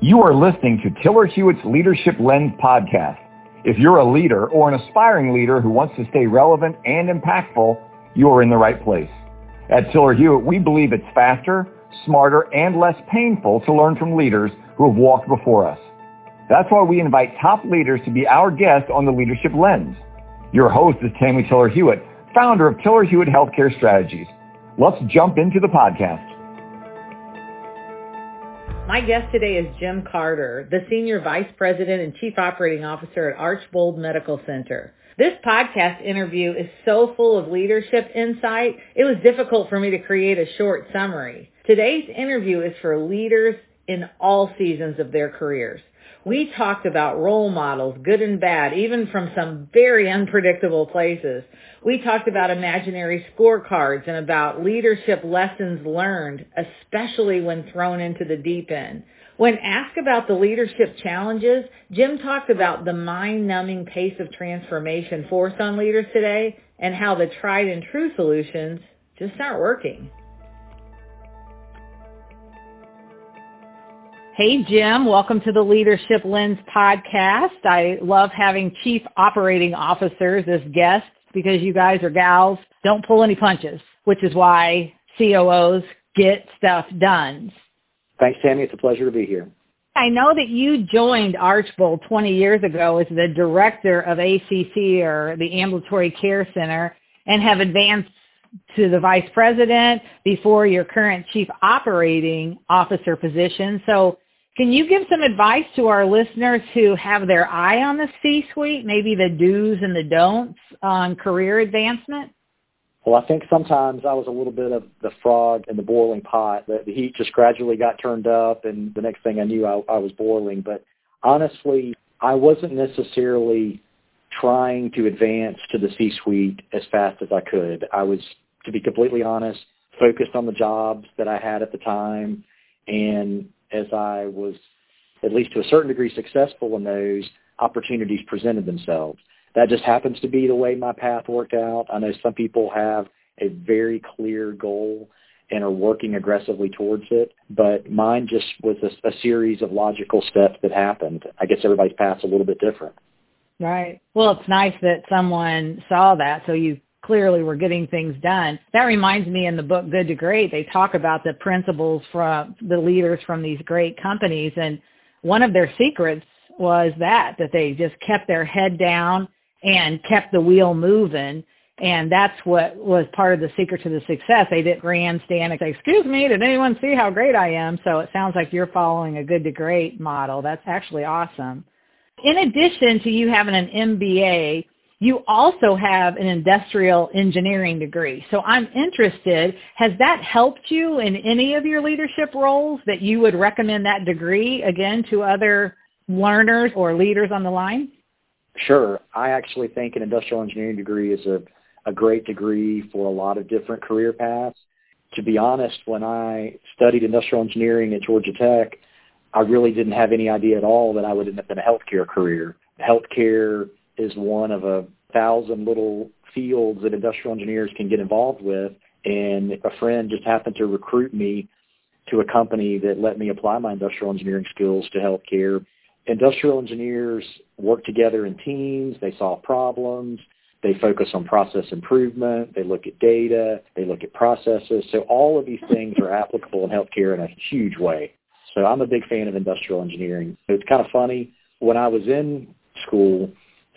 You are listening to Tiller Hewitt's Leadership Lens podcast. If you're a leader or an aspiring leader who wants to stay relevant and impactful, you are in the right place. At Tiller Hewitt, we believe it's faster, smarter, and less painful to learn from leaders who have walked before us. That's why we invite top leaders to be our guest on the Leadership Lens. Your host is Tammy Tiller Hewitt, founder of Tiller Hewitt Healthcare Strategies. Let's jump into the podcast. My guest today is Jim Carter, the Senior Vice President and Chief Operating Officer at Archbold Medical Center. This podcast interview is so full of leadership insight, it was difficult for me to create a short summary. Today's interview is for leaders in all seasons of their careers. We talked about role models, good and bad, even from some very unpredictable places. We talked about imaginary scorecards and about leadership lessons learned, especially when thrown into the deep end. When asked about the leadership challenges, Jim talked about the mind-numbing pace of transformation forced on leaders today and how the tried and true solutions just aren't working. Hey, Jim. Welcome to the Leadership Lens podcast. I love having chief operating officers as guests because you guys are gals don't pull any punches, which is why COOs get stuff done. Thanks, Tammy. It's a pleasure to be here. I know that you joined Archbold 20 years ago as the director of ACC or the Ambulatory Care Center and have advanced to the vice president before your current chief operating officer position. So can you give some advice to our listeners who have their eye on the C-suite, maybe the do's and the don'ts on career advancement? Well, I think sometimes I was a little bit of the frog in the boiling pot. The, heat just gradually got turned up, and the next thing I knew, I, I was boiling. But honestly, I wasn't necessarily trying to advance to the C-suite as fast as I could. I was, to be completely honest, focused on the jobs that I had at the time and as I was, at least to a certain degree, successful in those, opportunities presented themselves. That just happens to be the way my path worked out. I know some people have a very clear goal and are working aggressively towards it, but mine just was a, a series of logical steps that happened. I guess everybody's path's a little bit different. Right. Well, it's nice that someone saw that, so you clearly we're getting things done. That reminds me in the book Good to Great, they talk about the principles from the leaders from these great companies. And one of their secrets was that, that they just kept their head down and kept the wheel moving. And that's what was part of the secret to the success. They didn't grandstand and say, excuse me, did anyone see how great I am? So it sounds like you're following a good to great model. That's actually awesome. In addition to you having an MBA, you also have an industrial engineering degree. So I'm interested, has that helped you in any of your leadership roles that you would recommend that degree again to other learners or leaders on the line? Sure. I actually think an industrial engineering degree is a, a great degree for a lot of different career paths. To be honest, when I studied industrial engineering at Georgia Tech, I really didn't have any idea at all that I would end up in a healthcare career. Healthcare is one of a thousand little fields that industrial engineers can get involved with. And a friend just happened to recruit me to a company that let me apply my industrial engineering skills to healthcare. Industrial engineers work together in teams. They solve problems. They focus on process improvement. They look at data. They look at processes. So all of these things are applicable in healthcare in a huge way. So I'm a big fan of industrial engineering. It's kind of funny. When I was in school,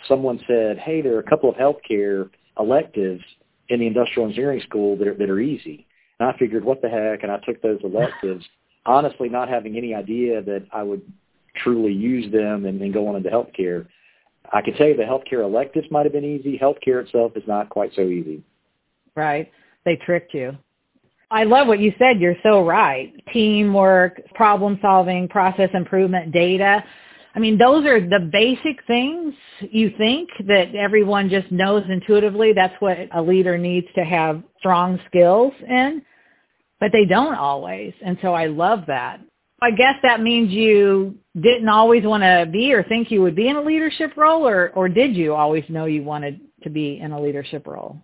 someone said, hey, there are a couple of healthcare electives in the industrial engineering school that are, that are easy. And I figured, what the heck? And I took those electives, honestly not having any idea that I would truly use them and, go on into healthcare. I can tell you the healthcare electives might have been easy. Healthcare itself is not quite so easy. Right. They tricked you. I love what you said. You're so right. Teamwork, problem solving, process improvement, data. I mean, those are the basic things you think that everyone just knows intuitively. That's what a leader needs to have strong skills in, but they don't always. And so I love that. I guess that means you didn't always want to be or think you would be in a leadership role or, or did you always know you wanted to be in a leadership role?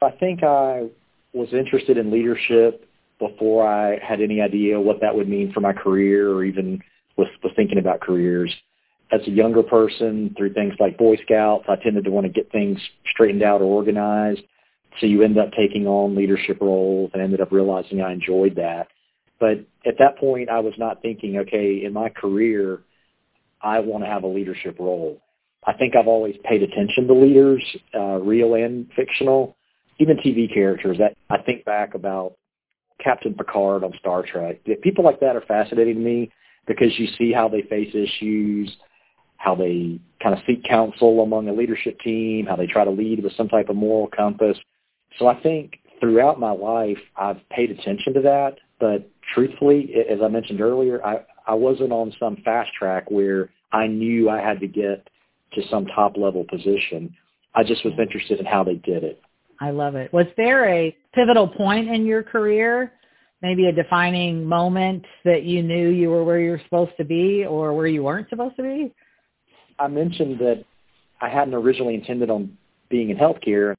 I think I was interested in leadership before I had any idea what that would mean for my career or even was, was thinking about careers. As a younger person, through things like Boy Scouts, I tended to want to get things straightened out or organized. So you end up taking on leadership roles and ended up realizing I enjoyed that. But at that point, I was not thinking, okay, in my career, I want to have a leadership role. I think I've always paid attention to leaders, uh, real and fictional, even TV characters. That I think back about Captain Picard on Star Trek. People like that are fascinating to me because you see how they face issues, how they kind of seek counsel among a leadership team, how they try to lead with some type of moral compass. So I think throughout my life, I've paid attention to that. But truthfully, as I mentioned earlier, I, I wasn't on some fast track where I knew I had to get to some top level position. I just was interested in how they did it. I love it. Was there a pivotal point in your career, maybe a defining moment that you knew you were where you were supposed to be or where you weren't supposed to be? I mentioned that I hadn't originally intended on being in healthcare.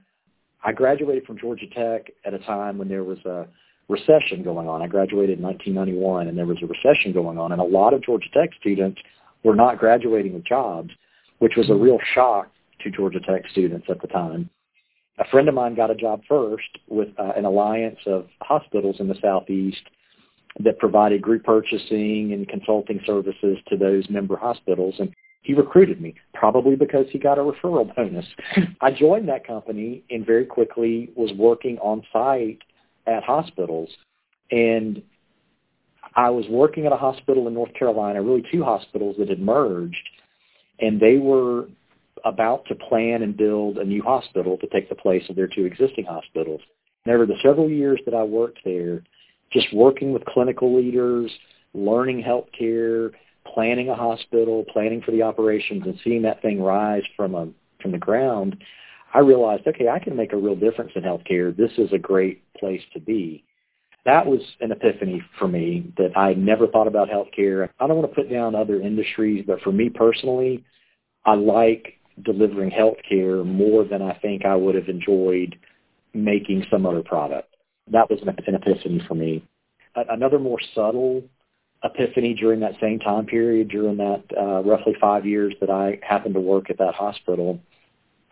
I graduated from Georgia Tech at a time when there was a recession going on. I graduated in 1991 and there was a recession going on and a lot of Georgia Tech students were not graduating with jobs, which was a real shock to Georgia Tech students at the time. A friend of mine got a job first with uh, an alliance of hospitals in the southeast that provided group purchasing and consulting services to those member hospitals and he recruited me, probably because he got a referral bonus. I joined that company and very quickly was working on site at hospitals. And I was working at a hospital in North Carolina, really two hospitals that had merged, and they were about to plan and build a new hospital to take the place of their two existing hospitals. And over the several years that I worked there, just working with clinical leaders, learning healthcare, planning a hospital, planning for the operations, and seeing that thing rise from a from the ground, I realized, okay, I can make a real difference in healthcare. This is a great place to be. That was an epiphany for me that I never thought about healthcare. I don't want to put down other industries, but for me personally, I like delivering healthcare more than I think I would have enjoyed making some other product. That was an epiphany for me. Another more subtle epiphany during that same time period, during that uh, roughly five years that I happened to work at that hospital,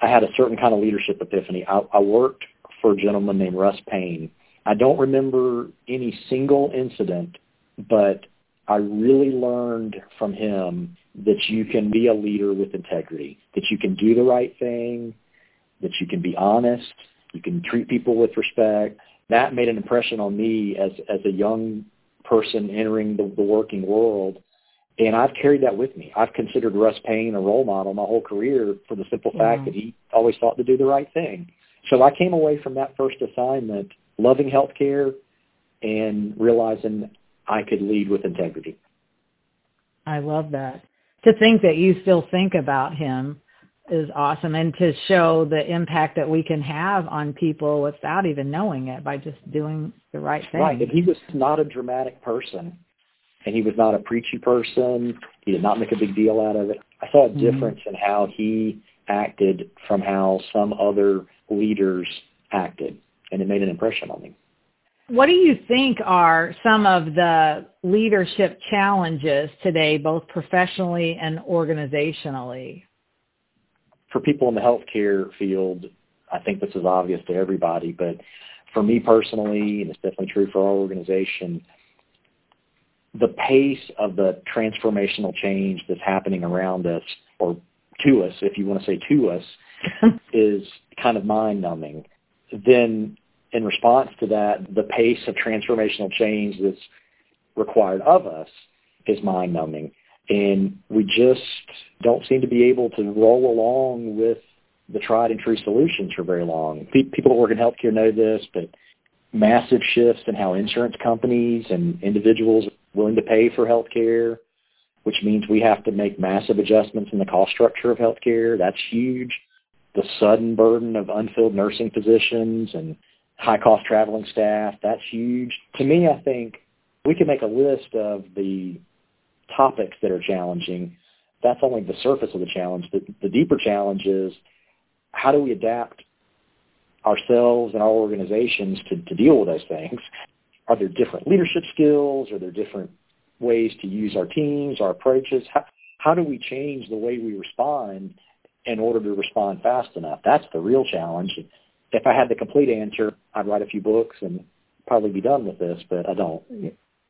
I had a certain kind of leadership epiphany. I, I worked for a gentleman named Russ Payne. I don't remember any single incident, but I really learned from him that you can be a leader with integrity, that you can do the right thing, that you can be honest, you can treat people with respect. That made an impression on me as as a young person entering the, the working world. And I've carried that with me. I've considered Russ Payne a role model my whole career for the simple fact that he always thought to do the right thing. So I came away from that first assignment loving healthcare and realizing I could lead with integrity. I love that. To think that you still think about him is awesome and to show the impact that we can have on people without even knowing it by just doing the right thing. Right. And he was not a dramatic person and he was not a preachy person. He did not make a big deal out of it. I saw a mm-hmm. difference mm-hmm. in how he acted from how some other leaders acted and it made an impression on me. What do you think are some of the leadership challenges today, both professionally and organizationally? For people in the healthcare field, I think this is obvious to everybody, but for me personally, and it's definitely true for our organization, the pace of the transformational change that's happening around us, or to us, if you want to say to us, is kind of mind-numbing. Then in response to that, the pace of transformational change that's required of us is mind-numbing and we just don't seem to be able to roll along with the tried and true solutions for very long. People that work in healthcare know this, but massive shifts in how insurance companies and individuals are willing to pay for healthcare, which means we have to make massive adjustments in the cost structure of healthcare. That's huge. The sudden burden of unfilled nursing positions and high cost traveling staff, that's huge. To me, I think we can make a list of the topics that are challenging, that's only the surface of the challenge. The, the deeper challenge is how do we adapt ourselves and our organizations to, to deal with those things? Are there different leadership skills? Are there different ways to use our teams, our approaches? How, how do we change the way we respond in order to respond fast enough? That's the real challenge. If I had the complete answer, I'd write a few books and probably be done with this, but I don't.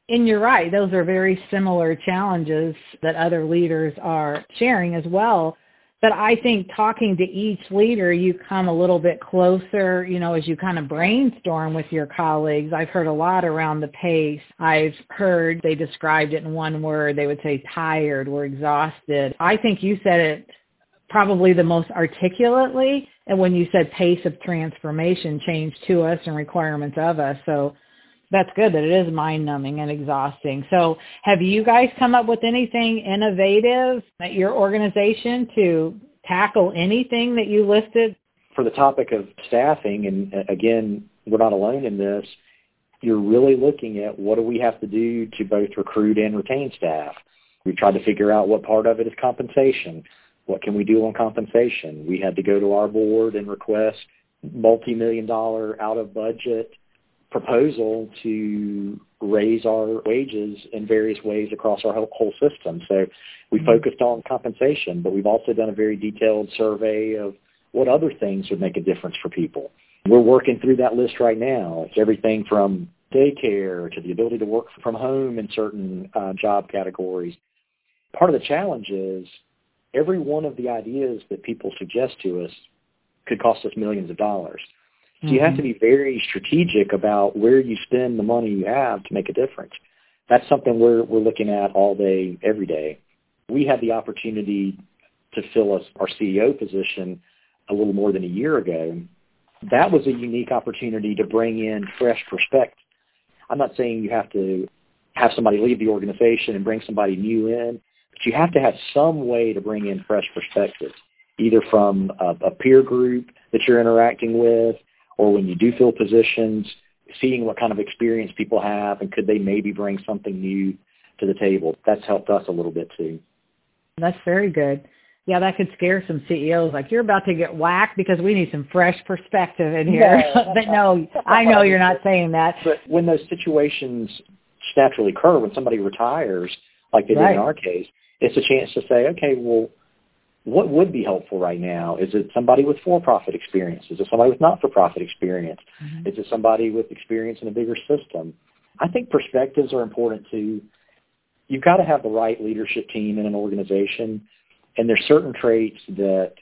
And you're right. Those are very similar challenges that other leaders are sharing as well. But I think talking to each leader, you come a little bit closer, you know, as you kind of brainstorm with your colleagues. I've heard a lot around the pace. I've heard they described it in one word. They would say tired, we're exhausted. I think you said it probably the most articulately and when you said pace of transformation change to us and requirements of us. So that's good that it is mind numbing and exhausting. So have you guys come up with anything innovative at your organization to tackle anything that you listed? For the topic of staffing, and uh, again, we're not alone in this, you're really looking at what do we have to do to both recruit and retain staff. We've tried to figure out what part of it is compensation. What can we do on compensation? We had to go to our board and request multi-million dollar out of budget proposal to raise our wages in various ways across our whole system. So we mm-hmm. focused on compensation, but we've also done a very detailed survey of what other things would make a difference for people. We're working through that list right now. It's everything from daycare to the ability to work from home in certain uh, job categories. Part of the challenge is every one of the ideas that people suggest to us could cost us millions of dollars. So you have to mm-hmm. be very strategic about where you spend the money you have to make a difference. That's something we're we're looking at all day, every day. We had the opportunity to fill us our CEO position a little more than a year ago. That was a unique opportunity to bring in fresh perspective. I'm not saying you have to have somebody leave the organization and bring somebody new in, but you have to have some way to bring in fresh perspectives, either from a, a peer group that you're interacting with, or when you do fill positions, seeing what kind of experience people have and could they maybe bring something new to the table. That's helped us a little bit too. That's very good. Yeah, that could scare some CEOs. Like you're about to get whacked because we need some fresh perspective in here. No, but no, I know you're not saying that. But when those situations naturally occur, when somebody retires, like they did in our case, it's a chance to say, okay, well, what would be helpful right now? Is it somebody with for-profit experience? Is it somebody with not-for-profit experience? Mm-hmm. Is it somebody with experience in a bigger system? I think perspectives are important too. You've got to have the right leadership team in an organization, and there's certain traits that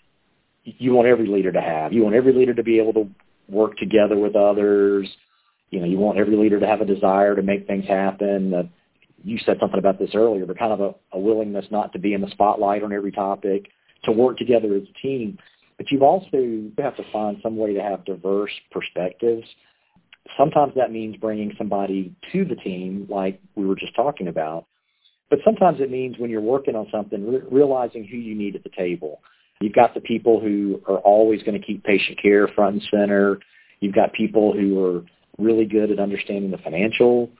you want every leader to have. You want every leader to be able to work together with others. You know, you want every leader to have a desire to make things happen. Uh, you said something about this earlier, but kind of a, a willingness not to be in the spotlight on every topic to work together as a team. But you've also have to find some way to have diverse perspectives. Sometimes that means bringing somebody to the team, like we were just talking about. But sometimes it means when you're working on something, re- realizing who you need at the table. You've got the people who are always going to keep patient care front and center. You've got people who are really good at understanding the financial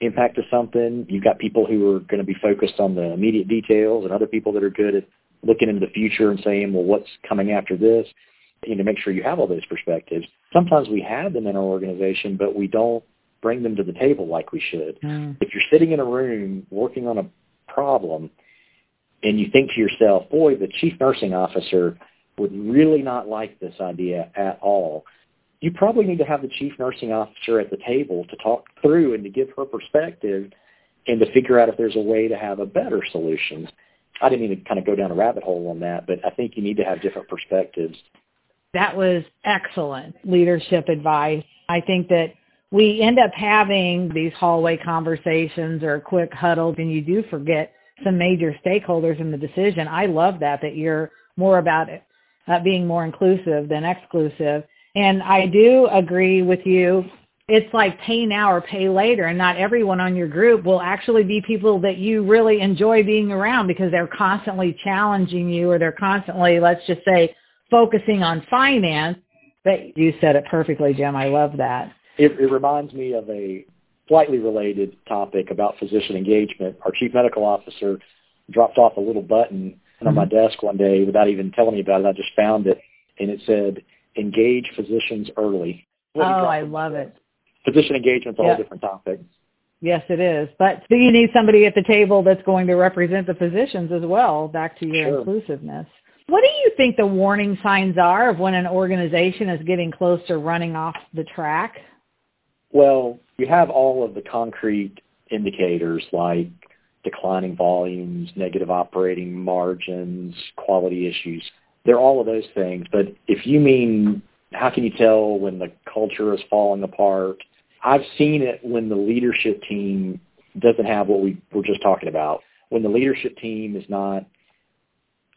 impact of something. You've got people who are going to be focused on the immediate details and other people that are good at looking into the future and saying, well, what's coming after this? You need to make sure you have all those perspectives. Sometimes we have them in our organization, but we don't bring them to the table like we should. Mm. If you're sitting in a room working on a problem and you think to yourself, boy, the chief nursing officer would really not like this idea at all, you probably need to have the chief nursing officer at the table to talk through and to give her perspective and to figure out if there's a way to have a better solution. I didn't even kind of go down a rabbit hole on that, but I think you need to have different perspectives. That was excellent leadership advice. I think that we end up having these hallway conversations or quick huddles and you do forget some major stakeholders in the decision. I love that, that you're more about it, uh, being more inclusive than exclusive. And I do agree with you it's like pay now or pay later and not everyone on your group will actually be people that you really enjoy being around because they're constantly challenging you or they're constantly, let's just say, focusing on finance. But you said it perfectly, Jim. I love that. It, it reminds me of a slightly related topic about physician engagement. Our chief medical officer dropped off a little button on my mm-hmm. desk one day without even telling me about it. I just found it, and it said, engage physicians early. oh, I love it physician engagement's a yeah. whole different topic. Yes, it is. But you need somebody at the table that's going to represent the physicians as well, back to your sure. inclusiveness. What do you think the warning signs are of when an organization is getting close to running off the track? Well, you have all of the concrete indicators like declining volumes, negative operating margins, quality issues. They're all of those things. But if you mean how can you tell when the culture is falling apart? I've seen it when the leadership team doesn't have what we were just talking about. When the leadership team is not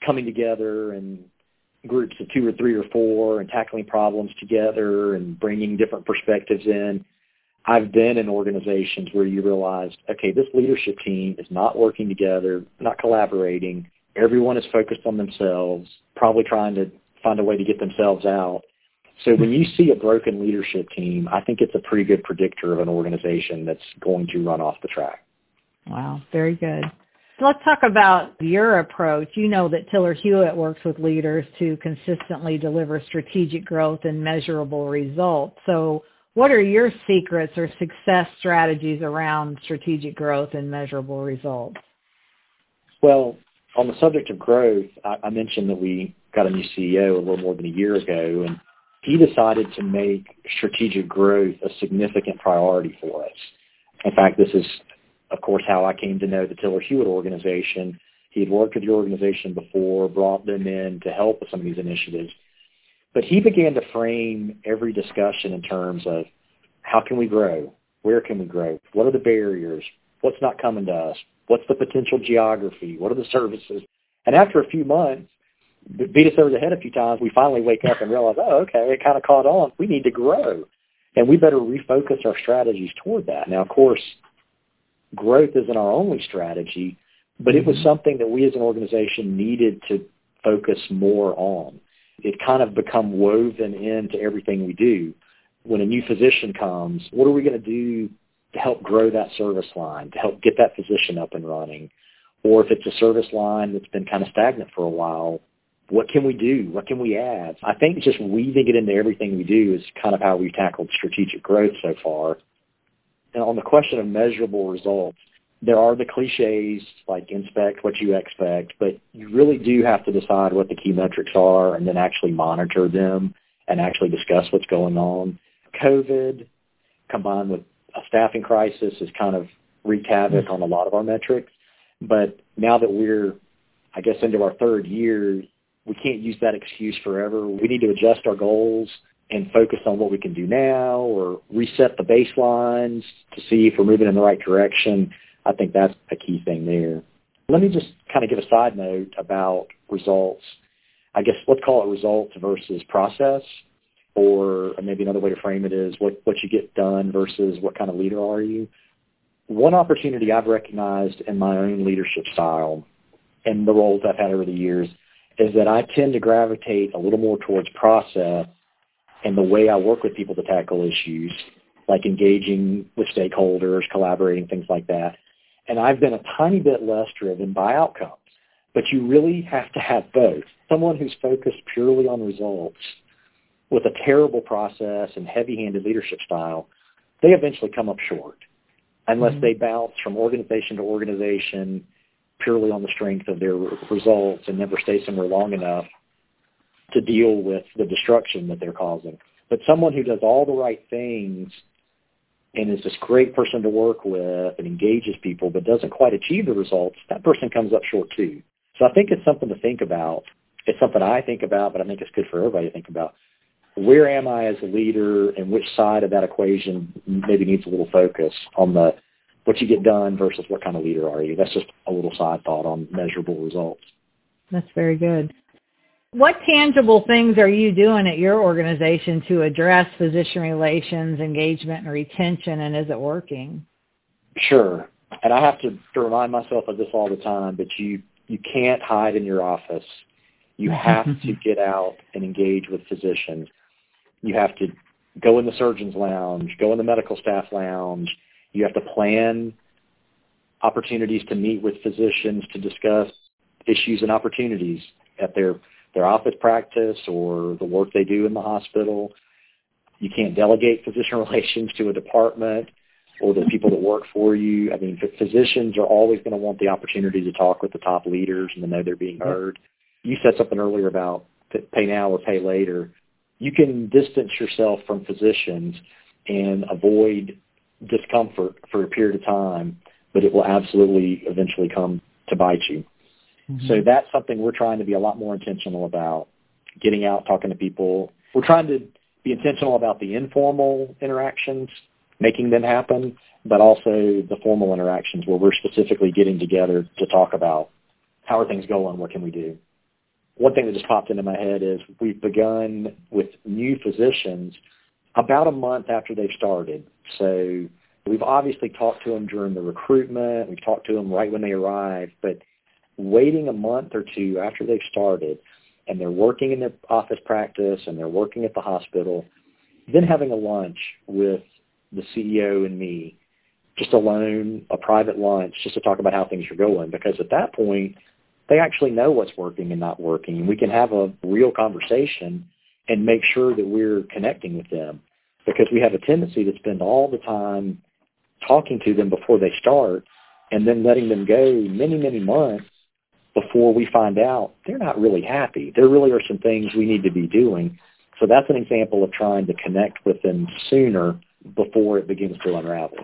coming together in groups of two or three or four and tackling problems together and bringing different perspectives in. I've been in organizations where you realize, okay, this leadership team is not working together, not collaborating. Everyone is focused on themselves, probably trying to find a way to get themselves out. So when you see a broken leadership team, I think it's a pretty good predictor of an organization that's going to run off the track. Wow, very good. So let's talk about your approach. You know that Tiller Hewitt works with leaders to consistently deliver strategic growth and measurable results. So what are your secrets or success strategies around strategic growth and measurable results? Well, on the subject of growth, I, I mentioned that we got a new CEO a little more than a year ago, and he decided to make strategic growth a significant priority for us. In fact, this is, of course, how I came to know the Tiller Hewitt organization. He had worked with the organization before, brought them in to help with some of these initiatives. But he began to frame every discussion in terms of how can we grow? Where can we grow? What are the barriers? What's not coming to us? What's the potential geography? What are the services? And after a few months, beat us over the head a few times, we finally wake up and realize, oh, okay, it kind of caught on. We need to grow. And we better refocus our strategies toward that. Now, of course, growth isn't our only strategy, but it was mm-hmm. something that we as an organization needed to focus more on it kind of become woven into everything we do. When a new physician comes, what are we going to do to help grow that service line, to help get that physician up and running? Or if it's a service line that's been kind of stagnant for a while, what can we do? What can we add? I think just weaving it into everything we do is kind of how we've tackled strategic growth so far. And on the question of measurable results, there are the cliches like inspect what you expect, but you really do have to decide what the key metrics are and then actually monitor them and actually discuss what's going on. COVID combined with a staffing crisis has kind of wreaked havoc on a lot of our metrics. But now that we're, I guess, into our third year, we can't use that excuse forever. We need to adjust our goals and focus on what we can do now or reset the baselines to see if we're moving in the right direction I think that's a key thing there. Let me just kind of give a side note about results. I guess let's call it results versus process, or maybe another way to frame it is what, what you get done versus what kind of leader are you. One opportunity I've recognized in my own leadership style and the roles I've had over the years is that I tend to gravitate a little more towards process and the way I work with people to tackle issues, like engaging with stakeholders, collaborating, things like that and I've been a tiny bit less driven by outcomes. But you really have to have both. Someone who's focused purely on results with a terrible process and heavy-handed leadership style, they eventually come up short unless mm-hmm. they bounce from organization to organization purely on the strength of their results and never stay somewhere long enough to deal with the destruction that they're causing. But someone who does all the right things and is this great person to work with and engages people but doesn't quite achieve the results, that person comes up short too. So I think it's something to think about. It's something I think about, but I think it's good for everybody to think about. Where am I as a leader and which side of that equation maybe needs a little focus on the what you get done versus what kind of leader are you. That's just a little side thought on measurable results. That's very good. What tangible things are you doing at your organization to address physician relations, engagement, and retention, and is it working? Sure. And I have to, to remind myself of this all the time, but you, you can't hide in your office. You have to get out and engage with physicians. You have to go in the surgeon's lounge, go in the medical staff lounge. You have to plan opportunities to meet with physicians to discuss issues and opportunities at their their office practice or the work they do in the hospital. You can't delegate physician relations to a department. or the people that work for you. I mean, physicians are always going to want the opportunity to talk with the top leaders and to know they're being heard. You said something earlier about pay now or pay later. You can distance yourself from physicians and avoid discomfort for a period of time, but it will absolutely eventually come to bite you. Mm-hmm. So that's something we're trying to be a lot more intentional about, getting out, talking to people. We're trying to be intentional about the informal interactions, making them happen, but also the formal interactions where we're specifically getting together to talk about how are things going, what can we do. One thing that just popped into my head is we've begun with new physicians about a month after they've started. So we've obviously talked to them during the recruitment. We've talked to them right when they arrive, but waiting a month or two after they've started and they're working in their office practice and they're working at the hospital, then having a lunch with the CEO and me, just alone, a private lunch, just to talk about how things are going. Because at that point, they actually know what's working and not working. And we can have a real conversation and make sure that we're connecting with them. Because we have a tendency to spend all the time talking to them before they start and then letting them go many, many months before we find out they're not really happy. There really are some things we need to be doing. So that's an example of trying to connect with them sooner before it begins to unravel.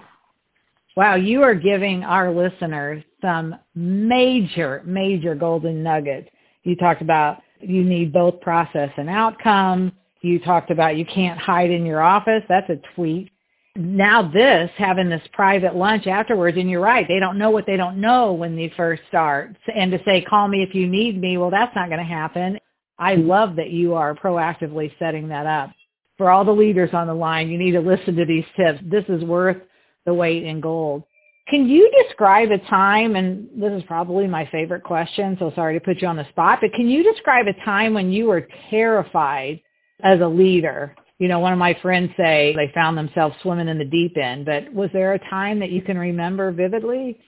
Wow, you are giving our listeners some major, major golden nuggets. You talked about you need both process and outcome. You talked about you can't hide in your office. That's a tweet. Now this having this private lunch afterwards and you're right they don't know what they don't know when they first start. And to say call me if you need me well that's not going to happen. I love that you are proactively setting that up. For all the leaders on the line you need to listen to these tips. This is worth the weight in gold can you describe a time and this is probably my favorite question so sorry to put you on the spot but can you describe a time when you were terrified as a leader you know, one of my friends say they found themselves swimming in the deep end, but was there a time that you can remember vividly?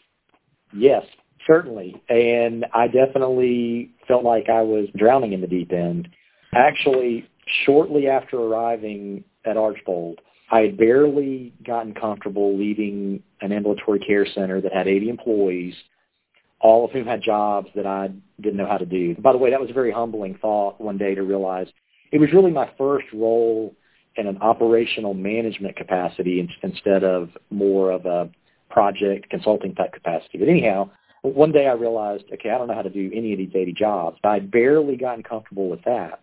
Yes, certainly. And I definitely felt like I was drowning in the deep end. Actually, shortly after arriving at Archbold, I had barely gotten comfortable leading an ambulatory care center that had 80 employees, all of whom had jobs that I didn't know how to do. By the way, that was a very humbling thought one day to realize it was really my first role in an operational management capacity instead of more of a project consulting type capacity. But anyhow, one day I realized, okay, I don't know how to do any of these 80 jobs. I'd barely gotten comfortable with that.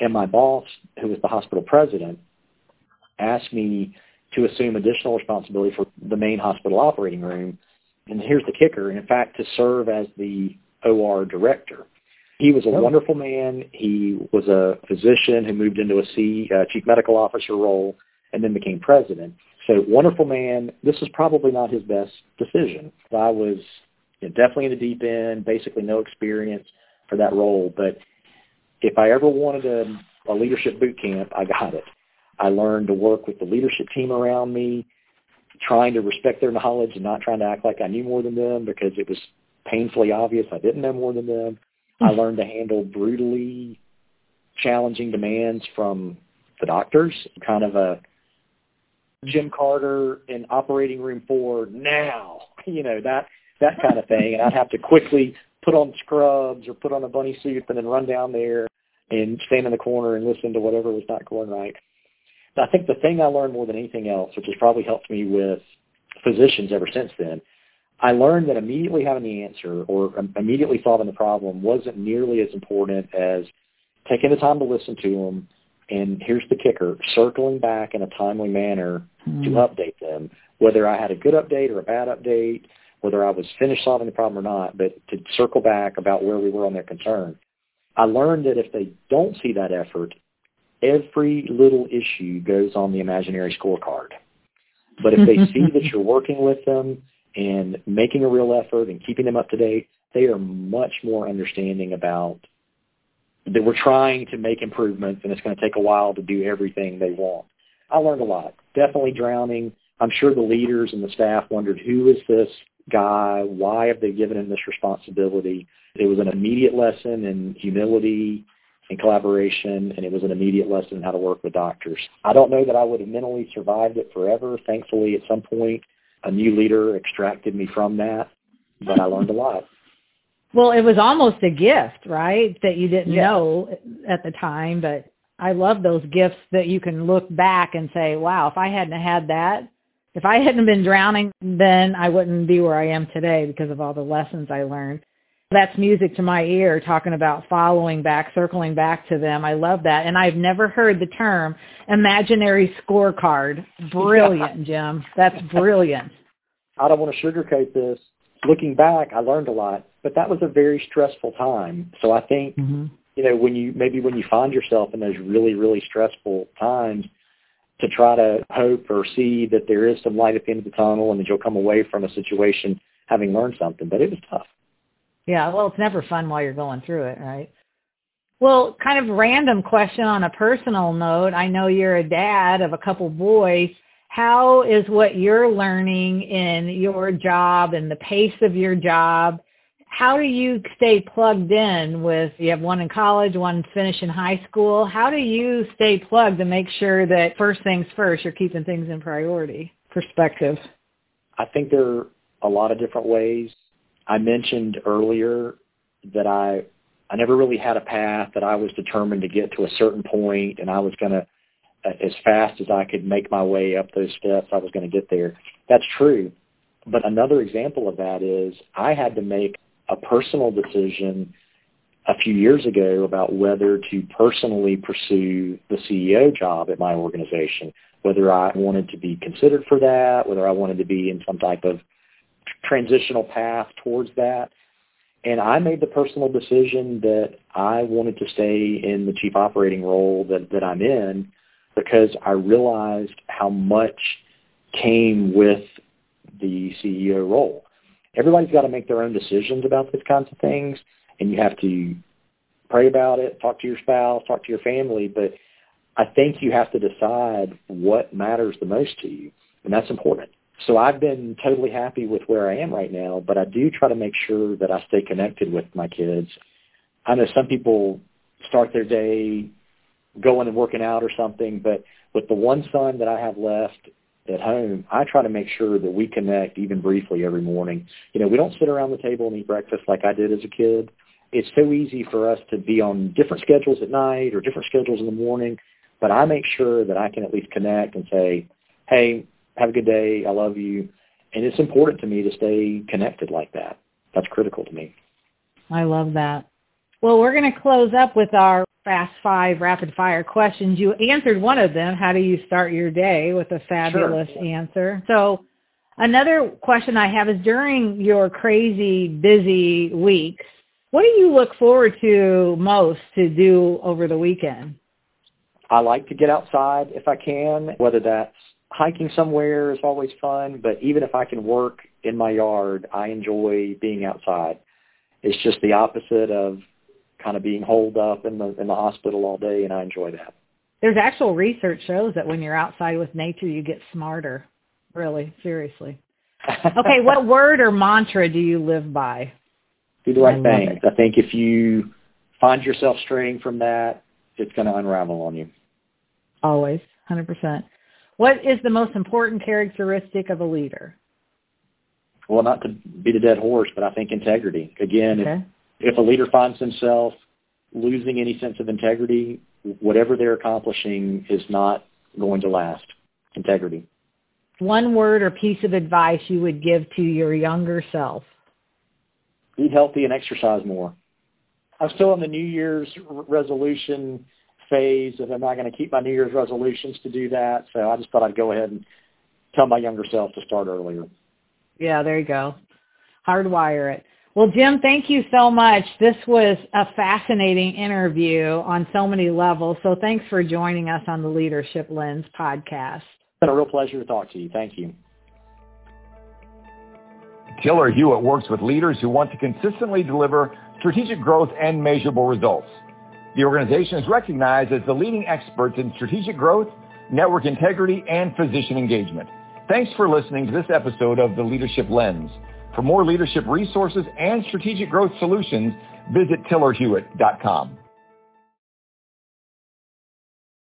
And my boss, who was the hospital president, asked me to assume additional responsibility for the main hospital operating room. And here's the kicker, in fact, to serve as the OR director. He was a oh. wonderful man. He was a physician who moved into a C, uh, chief medical officer role and then became president. So wonderful man. This was probably not his best decision. I was you know, definitely in the deep end, basically no experience for that role. But if I ever wanted a, a leadership boot camp, I got it. I learned to work with the leadership team around me, trying to respect their knowledge and not trying to act like I knew more than them because it was painfully obvious I didn't know more than them. I hmm. learned to handle brutally challenging demands from the doctors, kind of a Jim Carter in operating room four now, you know, that that kind of thing. And I'd have to quickly put on scrubs or put on a bunny suit and then run down there and stand in the corner and listen to whatever was not going right. I think the thing I learned more than anything else, which has probably helped me with physicians ever since then, I learned that immediately having the answer or immediately solving the problem wasn't nearly as important as taking the time to listen to them. And here's the kicker, circling back in a timely manner mm. to hmm. update them, whether I had a good update or a bad update, whether I was finished solving the problem or not, but to circle back about where we were on their concern. I learned that if they don't see that effort, every little issue goes on the imaginary scorecard. But if they see that you're working with them, and making a real effort and keeping them up to date, they are much more understanding about that we're trying to make improvements and it's going to take a while to do everything they want. I learned a lot. Definitely drowning. I'm sure the leaders and the staff wondered who is this guy? Why have they given him this responsibility? It was an immediate lesson in humility and collaboration, and it was an immediate lesson in how to work with doctors. I don't know that I would have mentally survived it forever. Thankfully, at some point, a new leader extracted me from that, but I learned a lot. Well, it was almost a gift, right? That you didn't yeah. know at the time, but I love those gifts that you can look back and say, wow, if I hadn't had that, if I hadn't been drowning, then I wouldn't be where I am today because of all the lessons I learned. That's music to my ear talking about following back, circling back to them. I love that. And I've never heard the term imaginary scorecard. Brilliant, Jim. That's brilliant. I don't want to sugarcoat this. Looking back, I learned a lot, but that was a very stressful time. So I think, mm-hmm. you know, when you maybe when you find yourself in those really, really stressful times, to try to hope or see that there is some light at the end of the tunnel and that you'll come away from a situation having learned something. But it was tough. Yeah, well, it's never fun while you're going through it, right? Well, kind of random question on a personal note. I know you're a dad of a couple boys. How is what you're learning in your job and the pace of your job? How do you stay plugged in with, you have one in college, one finishing high school. How do you stay plugged to make sure that first things first, you're keeping things in priority perspective? I think there are a lot of different ways I mentioned earlier that I I never really had a path that I was determined to get to a certain point and I was going to as fast as I could make my way up those steps I was going to get there. That's true. But another example of that is I had to make a personal decision a few years ago about whether to personally pursue the CEO job at my organization, whether I wanted to be considered for that, whether I wanted to be in some type of transitional path towards that. And I made the personal decision that I wanted to stay in the chief operating role that, that I'm in because I realized how much came with the CEO role. Everybody's got to make their own decisions about these kinds of things, and you have to pray about it, talk to your spouse, talk to your family, but I think you have to decide what matters the most to you, and that's important. So I've been totally happy with where I am right now, but I do try to make sure that I stay connected with my kids. I know some people start their day going and working out or something, but with the one son that I have left at home, I try to make sure that we connect even briefly every morning. You know, we don't sit around the table and eat breakfast like I did as a kid. It's so easy for us to be on different schedules at night or different schedules in the morning, but I make sure that I can at least connect and say, hey, have a good day. I love you. And it's important to me to stay connected like that. That's critical to me. I love that. Well, we're going to close up with our fast five rapid fire questions. You answered one of them. How do you start your day with a fabulous sure. answer? So another question I have is during your crazy busy weeks, what do you look forward to most to do over the weekend? I like to get outside if I can, whether that's hiking somewhere is always fun, but even if I can work in my yard, I enjoy being outside. It's just the opposite of kind of being holed up in the in the hospital all day, and I enjoy that. There's actual research shows that when you're outside with nature, you get smarter. Really, seriously. okay, what word or mantra do you live by? Do the right thing. I think if you find yourself straying from that, it's going to unravel on you. Always, 100%. What is the most important characteristic of a leader? Well, not to beat a dead horse, but I think integrity. Again, okay. if, if a leader finds himself losing any sense of integrity, whatever they're accomplishing is not going to last. Integrity. One word or piece of advice you would give to your younger self? Eat healthy and exercise more. I'm still in the New Year's resolution phase and I'm not going to keep my New Year's resolutions to do that. So I just thought I'd go ahead and tell my younger self to start earlier. Yeah, there you go. Hardwire it. Well, Jim, thank you so much. This was a fascinating interview on so many levels. So thanks for joining us on the Leadership Lens podcast. It's been a real pleasure to talk to you. Thank you. Tiller Hewitt works with leaders who want to consistently deliver strategic growth and measurable results. The organization is recognized as the leading experts in strategic growth, network integrity, and physician engagement. Thanks for listening to this episode of The Leadership Lens. For more leadership resources and strategic growth solutions, visit tillerhewitt.com.